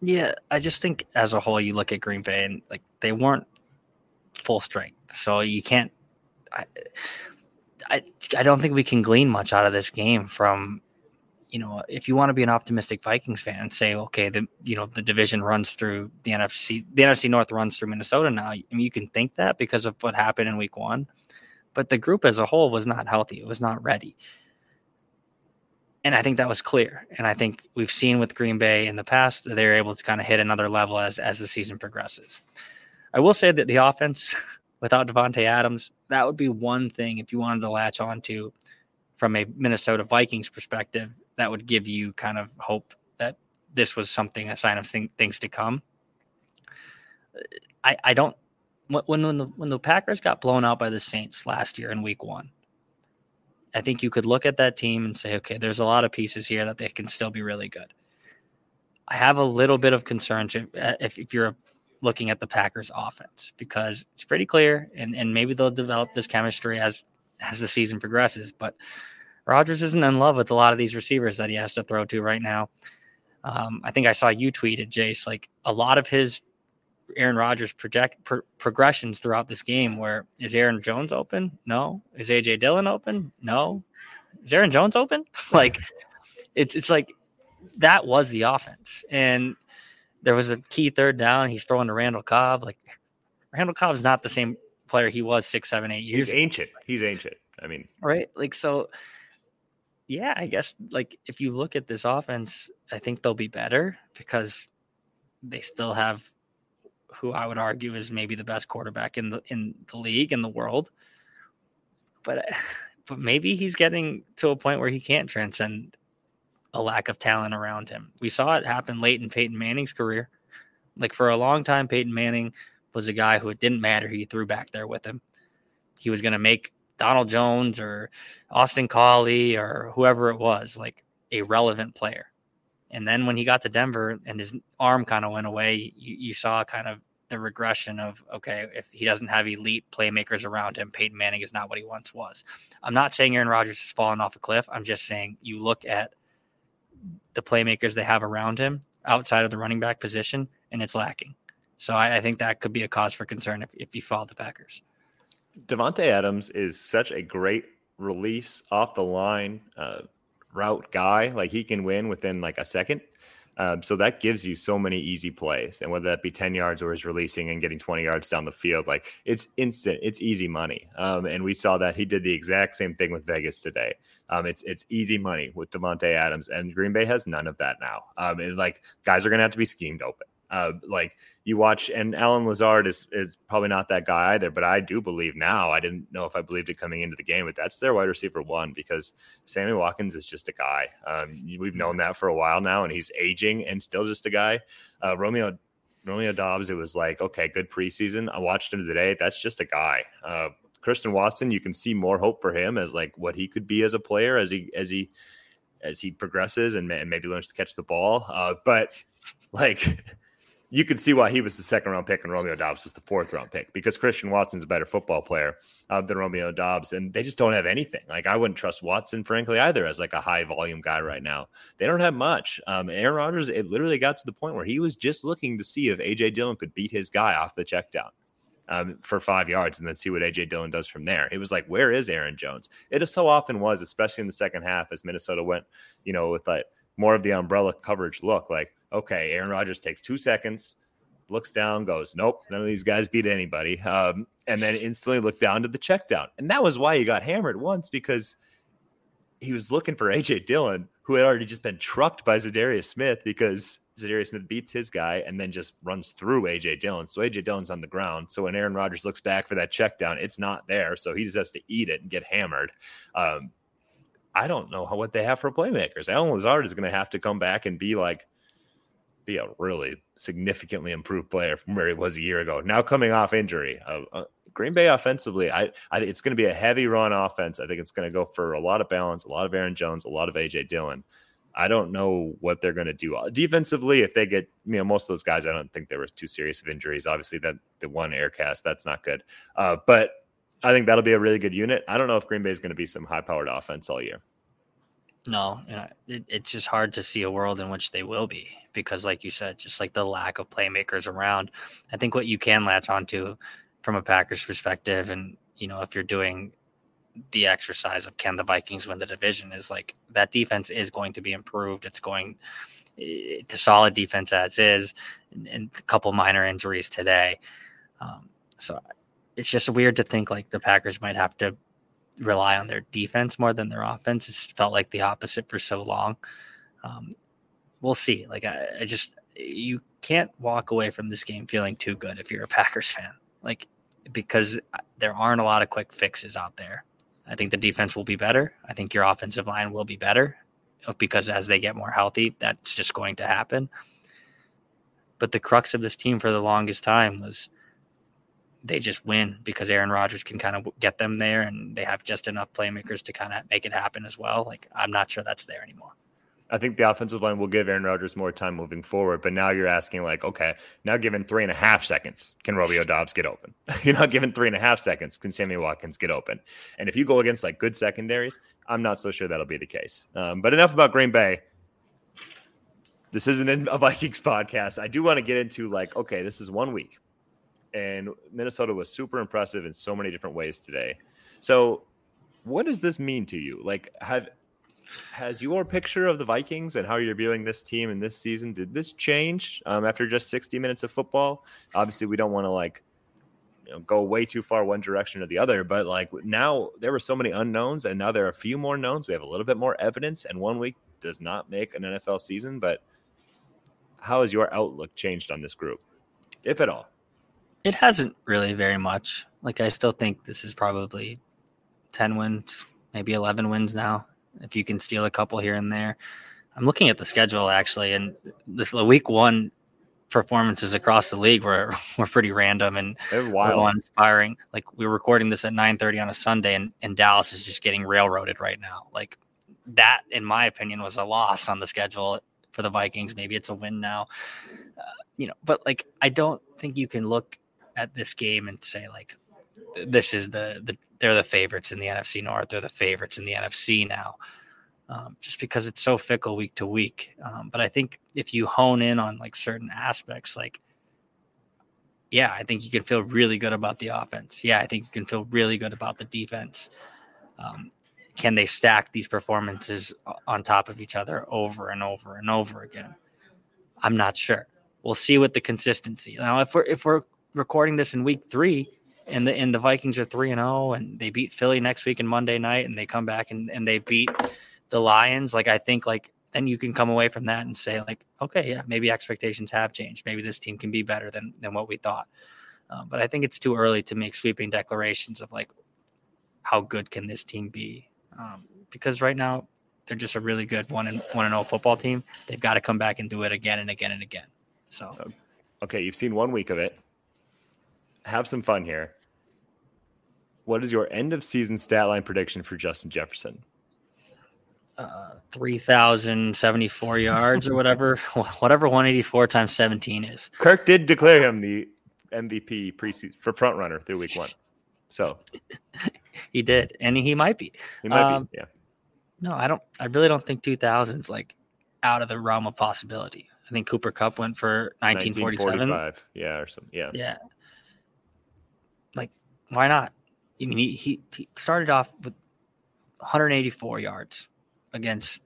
Yeah, I just think as a whole, you look at Green Bay and like they weren't full strength. So you can't. I, I, I don't think we can glean much out of this game from, you know, if you want to be an optimistic Vikings fan and say, okay, the you know the division runs through the NFC, the NFC North runs through Minnesota now. I mean, you can think that because of what happened in Week One, but the group as a whole was not healthy. It was not ready. And I think that was clear. And I think we've seen with Green Bay in the past, they're able to kind of hit another level as as the season progresses. I will say that the offense without Davante Adams, that would be one thing if you wanted to latch onto from a Minnesota Vikings perspective, that would give you kind of hope that this was something, a sign of thing, things to come. I, I don't when when the when the Packers got blown out by the Saints last year in Week One, I think you could look at that team and say, okay, there's a lot of pieces here that they can still be really good. I have a little bit of concerns if, uh, if, if you're a looking at the Packers offense because it's pretty clear and, and maybe they'll develop this chemistry as as the season progresses. But Rodgers isn't in love with a lot of these receivers that he has to throw to right now. Um, I think I saw you tweeted, Jace, like a lot of his Aaron Rodgers project pro- progressions throughout this game. Where is Aaron Jones open? No. Is AJ Dillon open? No. Is Aaron Jones open? like it's it's like that was the offense, and there was a key third down. He's throwing to Randall Cobb. Like Randall Cobb's not the same player he was six, seven, eight years. He's ago. ancient. He's ancient. I mean, right? Like so. Yeah, I guess like if you look at this offense, I think they'll be better because they still have who I would argue is maybe the best quarterback in the in the league in the world. But but maybe he's getting to a point where he can't transcend a lack of talent around him. We saw it happen late in Peyton Manning's career. Like for a long time, Peyton Manning was a guy who it didn't matter you threw back there with him. He was going to make Donald Jones or Austin Collie or whoever it was like a relevant player. And then when he got to Denver and his arm kind of went away, you, you saw kind of the regression of okay, if he doesn't have elite playmakers around him, Peyton Manning is not what he once was. I'm not saying Aaron Rodgers has fallen off a cliff. I'm just saying you look at the playmakers they have around him outside of the running back position, and it's lacking. So I, I think that could be a cause for concern if, if you follow the Packers. Davante Adams is such a great release off the line uh, route guy. Like he can win within like a second. Um, so that gives you so many easy plays, and whether that be ten yards or is releasing and getting twenty yards down the field, like it's instant, it's easy money. Um, and we saw that he did the exact same thing with Vegas today. Um, it's it's easy money with Davante Adams, and Green Bay has none of that now. Um, it's like guys are going to have to be schemed open. Uh, like you watch, and Allen Lazard is is probably not that guy either. But I do believe now. I didn't know if I believed it coming into the game, but that's their wide receiver one because Sammy Watkins is just a guy. Um, we've known that for a while now, and he's aging and still just a guy. Uh, Romeo Romeo Doubs. it was like okay, good preseason. I watched him today. That's just a guy. Uh, Christian Watson, you can see more hope for him as like what he could be as a player as he as he as he progresses and, maybe learns to catch the ball. Uh, but like you could see why he was the second round pick and Romeo Doubs was the fourth round pick because Christian Watson's a better football player uh, than Romeo Doubs, and they just don't have anything. Like I wouldn't trust Watson, frankly, either as like a high volume guy right now. They don't have much. Um, Aaron Rodgers, it literally got to the point where he was just looking to see if AJ Dillon could beat his guy off the check down. Um, for five yards and then see what AJ Dillon does from there. It was like, where is Aaron Jones? It so often was, especially in the second half, as Minnesota went, you know, with like more of the umbrella coverage look. Like, okay, Aaron Rodgers takes two seconds, looks down, goes, nope, none of these guys beat anybody. Um, and then instantly looked down to the check down. And that was why he got hammered once because he was looking for AJ Dillon, who had already just been trucked by Za'Darius Smith because Za'Darius Smith beats his guy and then just runs through AJ Dillon. So AJ Dillon's on the ground. So when Aaron Rodgers looks back for that check down, it's not there. So he just has to eat it and get hammered. Um, I don't know how, what they have for playmakers. Allen Lazard is going to have to come back and be like be a really significantly improved player from where he was a year ago. Now coming off injury, uh, uh, Green Bay offensively, I, I it's going to be a heavy run offense. I think it's going to go for a lot of balance, a lot of Aaron Jones, a lot of AJ Dillon. I don't know what they're going to do uh, defensively. If they get, you know, most of those guys, I don't think there were too serious of injuries. Obviously, that the one air cast, that's not good. Uh, but I think that'll be a really good unit. I don't know if Green Bay is going to be some high powered offense all year. No, it, it's just hard to see a world in which they will be because, like you said, just like the lack of playmakers around. I think what you can latch onto from a Packers perspective, and you know, if you're doing the exercise of can the Vikings win the division, is like that defense is going to be improved. It's going to solid defense as is, and, and a couple minor injuries today. Um, so it's just weird to think like the Packers might have to rely on their defense more than their offense. It's felt like the opposite for so long. Um, we'll see. Like I, I, just you can't walk away from this game feeling too good if you're a Packers fan. Like because there aren't a lot of quick fixes out there. I think the defense will be better. I think your offensive line will be better because as they get more healthy, that's just going to happen. But the crux of this team for the longest time was they just win because Aaron Rodgers can kind of get them there and they have just enough playmakers to kind of make it happen as well. Like, I'm not sure that's there anymore. I think the offensive line will give Aaron Rodgers more time moving forward. But now you're asking, like, okay, now given three and a half seconds, can Romeo Doubs get open? you're not given three and a half seconds, can Sammy Watkins get open? And if you go against like good secondaries, I'm not so sure that'll be the case. Um, but enough about Green Bay. This isn't a Vikings podcast. I do want to get into like, okay, this is one week and Minnesota was super impressive in so many different ways today. So, what does this mean to you? Like, have has your picture of the Vikings and how you're viewing this team in this season did this change um, after just 60 minutes of football? Obviously, we don't want to like you know, go way too far one direction or the other, but like now there were so many unknowns, and now there are a few more knowns. We have a little bit more evidence, and one week does not make an NFL season. But how has your outlook changed on this group, if at all? It hasn't really very much. Like I still think this is probably 10 wins, maybe 11 wins now. If you can steal a couple here and there. I'm looking at the schedule actually and this the week 1 performances across the league were were pretty random and wild inspiring. Like we are recording this at 9:30 on a Sunday and, and Dallas is just getting railroaded right now. Like that in my opinion was a loss on the schedule for the Vikings. Maybe it's a win now. Uh, you know, but like I don't think you can look at this game and say like this is the the they're the favorites in the NFC North. They're the favorites in the NFC now, um, just because it's so fickle week to week. Um, but I think if you hone in on like certain aspects, like yeah, I think you can feel really good about the offense. Yeah, I think you can feel really good about the defense. Um, can they stack these performances on top of each other over and over and over again? I'm not sure. We'll see with the consistency. Now, if we're if we're recording this in week three, and the and the Vikings are three and zero, oh, and they beat Philly next week and Monday night, and they come back and, and they beat the Lions. Like I think like then you can come away from that and say like, okay, yeah, maybe expectations have changed. Maybe this team can be better than than what we thought. Um, but I think it's too early to make sweeping declarations of like, how good can this team be? Um, because right now they're just a really good one and one and zero football team. They've got to come back and do it again and again and again. So, okay, you've seen one week of it. Have some fun here. What is your end of season stat line prediction for Justin Jefferson? Uh, 3,074 yards or whatever, whatever 184 times 17 is. Kirk did declare him the MVP preseason for front runner through week one. So he did, and he might be. He might um, be. Yeah. No, I don't. I really don't think 2000's like out of the realm of possibility. I think Cooper Kupp went for 1947. Yeah, or something. Yeah. Yeah. Why not? I mean, he, he, he started off with 184 yards against,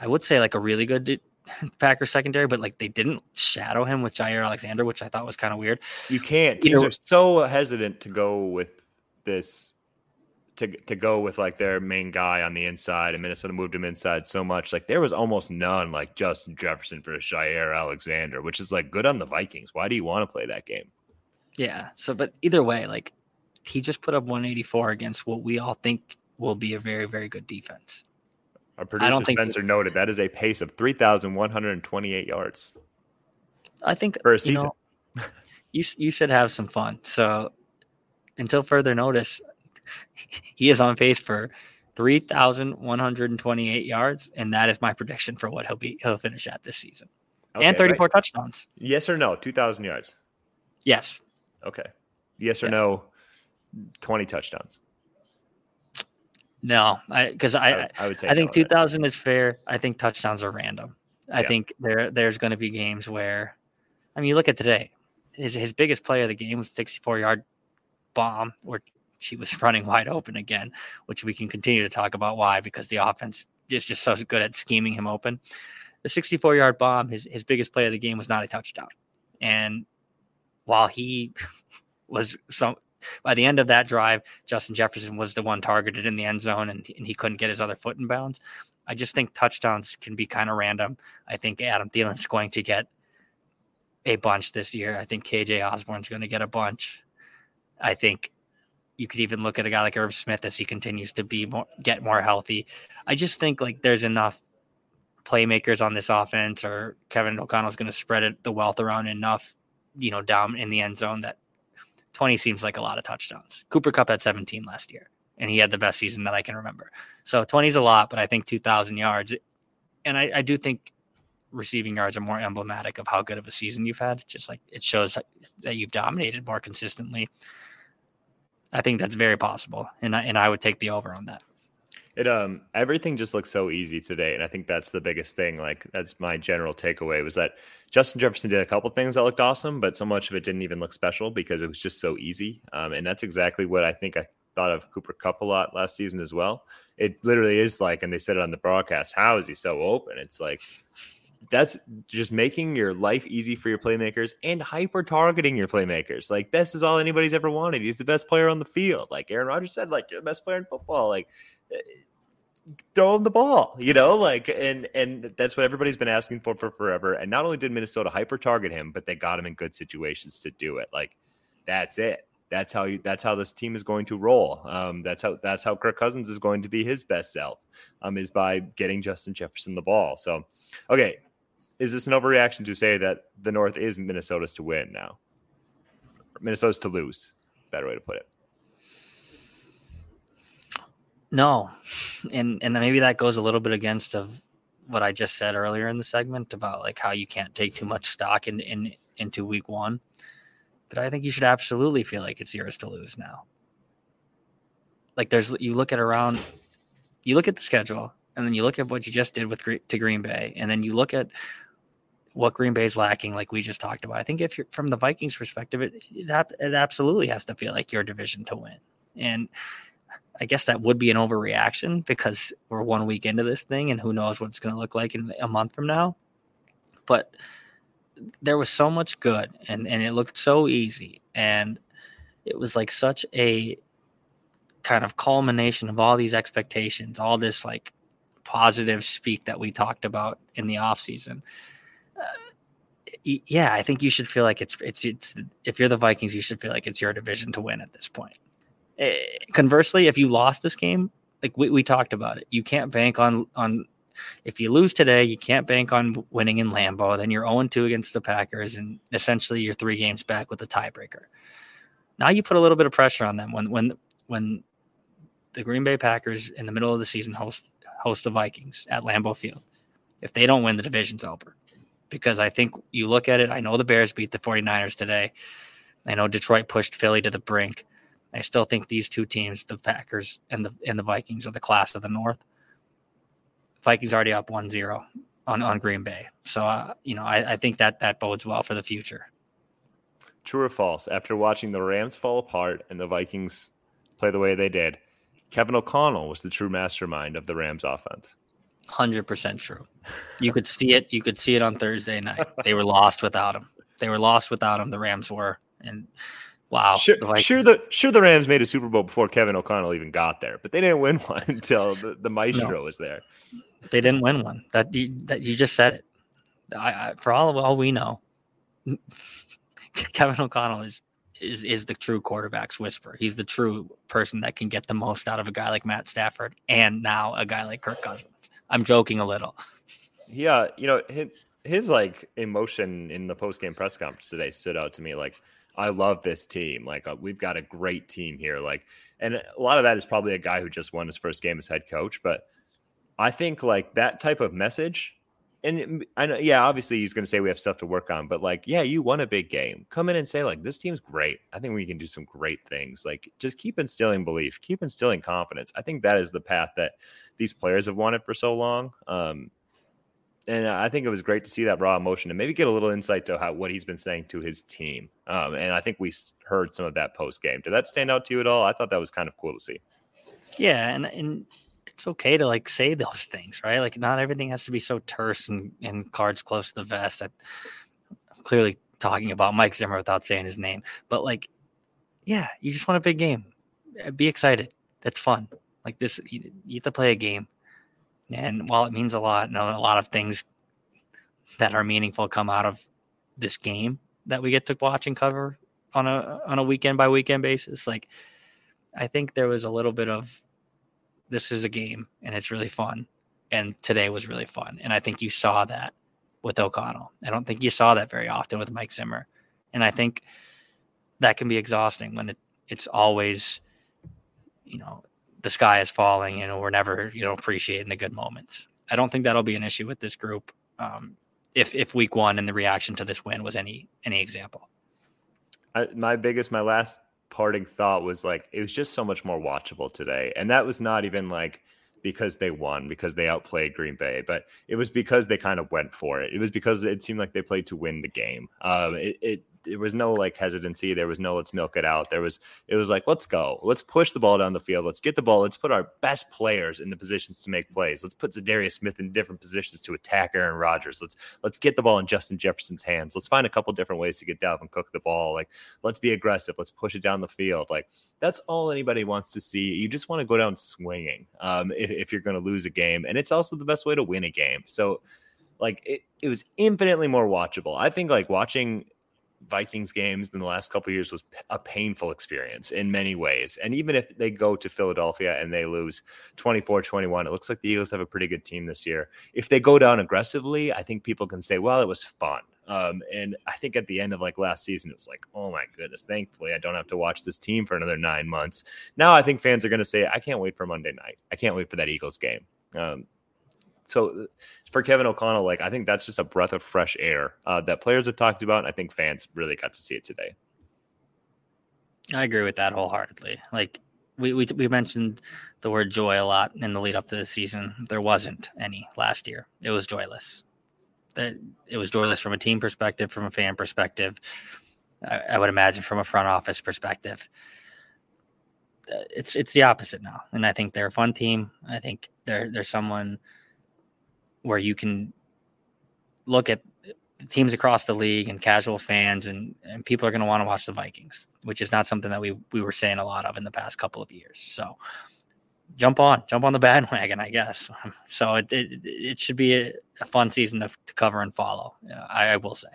I would say, like a really good Packers secondary, but like they didn't shadow him with Jaire Alexander, which I thought was kind of weird. You can't. Teams are so hesitant to go with this to to go with like their main guy on the inside, and Minnesota moved him inside so much. Like there was almost none like Justin Jefferson for Jaire Alexander, which is like good on the Vikings. Why do you want to play that game? Yeah. So, but either way, like he just put up 184 against what we all think will be a very very good defense. Our producer I don't Spencer think, noted that is a pace of 3,128 yards. I think for a season. You, know, you you should have some fun. So until further notice, he is on pace for 3,128 yards, and that is my prediction for what he'll be he'll finish at this season. Okay, and 34 right. touchdowns. Yes or no? 2,000 yards. Yes. Okay. Yes or yes. no? 20 touchdowns. No, because I, I, I, would say I think no, 2000 is fair. I think touchdowns are random. I yeah. think there there's going to be games where, I mean, you look at today. His his biggest play of the game was 64 yard bomb where she was running wide open again, which we can continue to talk about why because the offense is just so good at scheming him open. The 64 yard bomb, his his biggest play of the game was not a touchdown, and while he was some by the end of that drive, Justin Jefferson was the one targeted in the end zone and, and he couldn't get his other foot in bounds. I just think touchdowns can be kind of random. I think Adam Thielen's going to get a bunch this year. I think KJ Osborn's going to get a bunch. I think you could even look at a guy like Irv Smith as he continues to be more, get more healthy. I just think like there's enough playmakers on this offense, or Kevin O'Connell's going to spread it, the wealth around enough, you know, down in the end zone that 20 seems like a lot of touchdowns. Cooper Kupp had 17 last year, and he had the best season that I can remember. So 20 is a lot, but I think 2,000 yards, and I, I do think receiving yards are more emblematic of how good of a season you've had. Just like it shows that you've dominated more consistently. I think that's very possible, and I, and I would take the over on that. It um everything just looks so easy today, and I think that's the biggest thing. Like that's my general takeaway was that Justin Jefferson did a couple things that looked awesome, but so much of it didn't even look special because it was just so easy. Um, and that's exactly what I think I thought of Cooper Kupp a lot last season as well. It literally is like, and they said it on the broadcast, how is he so open? It's like that's just making your life easy for your playmakers and hyper targeting your playmakers. Like this is all anybody's ever wanted. He's the best player on the field. Like Aaron Rodgers said, like you're the best player in football. Like throw him the ball, you know, like and and that's what everybody's been asking for for forever. And not only did Minnesota hyper target him, but they got him in good situations to do it. Like that's it. That's how you. That's how this team is going to roll. Um, that's how. That's how Kirk Cousins is going to be his best self. Um, is by getting Justin Jefferson the ball. So, okay, is this an overreaction to say that the North is Minnesota's to win now? Minnesota's to lose. Better way to put it. No, and and maybe that goes a little bit against of what I just said earlier in the segment about like how you can't take too much stock in in into week one. But I think you should absolutely feel like it's yours to lose now. Like there's you look at around, you look at the schedule, and then you look at what you just did with to Green Bay, and then you look at what Green Bay's lacking, like we just talked about. I think if you're from the Vikings perspective, it it, it absolutely has to feel like your division to win, and I guess that would be an overreaction because we're one week into this thing and who knows what it's going to look like in a month from now. But there was so much good and, and it looked so easy. And it was like such a kind of culmination of all these expectations, all this like positive speak that we talked about in the offseason. Uh, yeah, I think you should feel like it's it's it's if you're the Vikings, you should feel like it's your division to win at this point. Uh, conversely, if you lost this game, like we, we talked about it, you can't bank on on if you lose today, you can't bank on winning in Lambeau. Then you're 0 2 against the Packers, and essentially you're three games back with a tiebreaker. Now you put a little bit of pressure on them when when when the Green Bay Packers in the middle of the season host host the Vikings at Lambeau Field. If they don't win, the division's over. Because I think you look at it, I know the Bears beat the 49ers today. I know Detroit pushed Philly to the brink. I still think these two teams, the Packers and the and the Vikings, are the class of the North. Vikings already up 1-0 on, on Green Bay. So uh, you know, I, I think that that bodes well for the future. True or false? After watching the Rams fall apart and the Vikings play the way they did, Kevin O'Connell was the true mastermind of the Rams offense. 100% true. You could see it. You could see it on Thursday night. They were lost without him. They were lost without him. The Rams were. And wow. Sure the, sure the, sure the Rams made a Super Bowl before Kevin O'Connell even got there, but they didn't win one until the, the maestro no. was there. They didn't win one. That you, that you just said it. I, I, for all, all we know, Kevin O'Connell is is is the true quarterback's whisper. He's the true person that can get the most out of a guy like Matt Stafford and now a guy like Kirk Cousins. I'm joking a little. Yeah, you know, his, his like emotion in the post game press conference today stood out to me. Like, I love this team. Like, uh, we've got a great team here. Like, and a lot of that is probably a guy who just won his first game as head coach. But I think like that type of message and I know, yeah, obviously he's going to say we have stuff to work on, but like, yeah, you won a big game. Come in and say like, this team's great. I think we can do some great things. Like, just keep instilling belief, keep instilling confidence. I think that is the path that these players have wanted for so long. Um, and I think it was great to see that raw emotion and maybe get a little insight to how what he's been saying to his team. Um, and I think we heard some of that post game. Did that stand out to you at all? I thought that was kind of cool to see. Yeah, and and it's okay to like say those things, right? Like not everything has to be so terse and, and cards close to the vest. I, I'm clearly talking about Mike Zimmer without saying his name, but like, yeah, you just want a big game. Be excited. That's fun. Like this, you, you get to play a game, and while it means a lot, and a lot of things that are meaningful come out of this game that we get to watch and cover on a on a weekend by weekend basis. Like, I think there was a little bit of this is a game and it's really fun. And today was really fun. And I think you saw that with O'Connell. I don't think you saw that very often with Mike Zimmer. And I think that can be exhausting when it, it's always, you know, the sky is falling and we're never, you know, appreciating the good moments. I don't think that'll be an issue with this group. Um, if if week one and the reaction to this win was any any example. I, my biggest, my last parting thought was like it was just so much more watchable today and that was not even like because they won because they outplayed green bay but it was because they kind of went for it it was because it seemed like they played to win the game um it, it there was no like hesitancy. There was no let's milk it out. There was it was like let's go, let's push the ball down the field, let's get the ball, let's put our best players in the positions to make plays. Let's put Za'Darius Smith in different positions to attack Aaron Rodgers. Let's let's get the ball in Justin Jefferson's hands. Let's find a couple different ways to get Dalvin Cook the ball. Like let's be aggressive. Let's push it down the field. Like that's all anybody wants to see. You just want to go down swinging um, if, if you're going to lose a game, and it's also the best way to win a game. So like it, it was infinitely more watchable. I think like watching Vikings games in the last couple years was a painful experience in many ways. And even if they go to Philadelphia and they lose 24 21, it looks like the Eagles have a pretty good team this year. If they go down aggressively, I think people can say, well, it was fun. Um, and I think at the end of like last season, it was like, oh my goodness, thankfully I don't have to watch this team for another nine months. Now I think fans are going to say, I can't wait for Monday night. I can't wait for that Eagles game. Um, so uh, for Kevin O'Connell, like I think that's just a breath of fresh air uh, that players have talked about. And I think fans really got to see it today. I agree with that wholeheartedly. Like we, we we mentioned the word joy a lot in the lead up to the season. There wasn't any last year. It was joyless. That it was joyless from a team perspective, from a fan perspective. I, I would imagine from a front office perspective. Uh, it's it's the opposite now, and I think they're a fun team. I think they're they're someone where you can look at teams across the league and casual fans and, and people are going to want to watch the Vikings, which is not something that we we were saying a lot of in the past couple of years. So jump on, jump on the bandwagon, I guess. So it it, it should be a, a fun season to, to, cover and follow. I, I will say.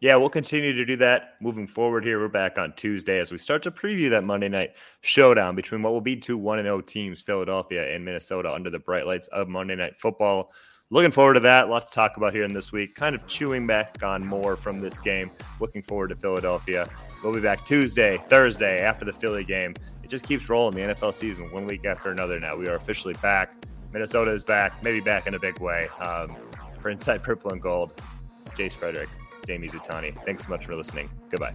Yeah, we'll continue to do that moving forward here. We're back on Tuesday as we start to preview that Monday night showdown between what will be two 1 0 teams, Philadelphia and Minnesota, under the bright lights of Monday Night Football. Looking forward to that. Lots to talk about here in this week. Kind of chewing back on more from this game. Looking forward to Philadelphia. We'll be back Tuesday, Thursday after the Philly game. It just keeps rolling the NFL season one week after another now. We are officially back. Minnesota is back, maybe back in a big way. Um, for Inside Purple and Gold, Jace Frederick. Dane Mizutani. Thanks so much for listening. Goodbye.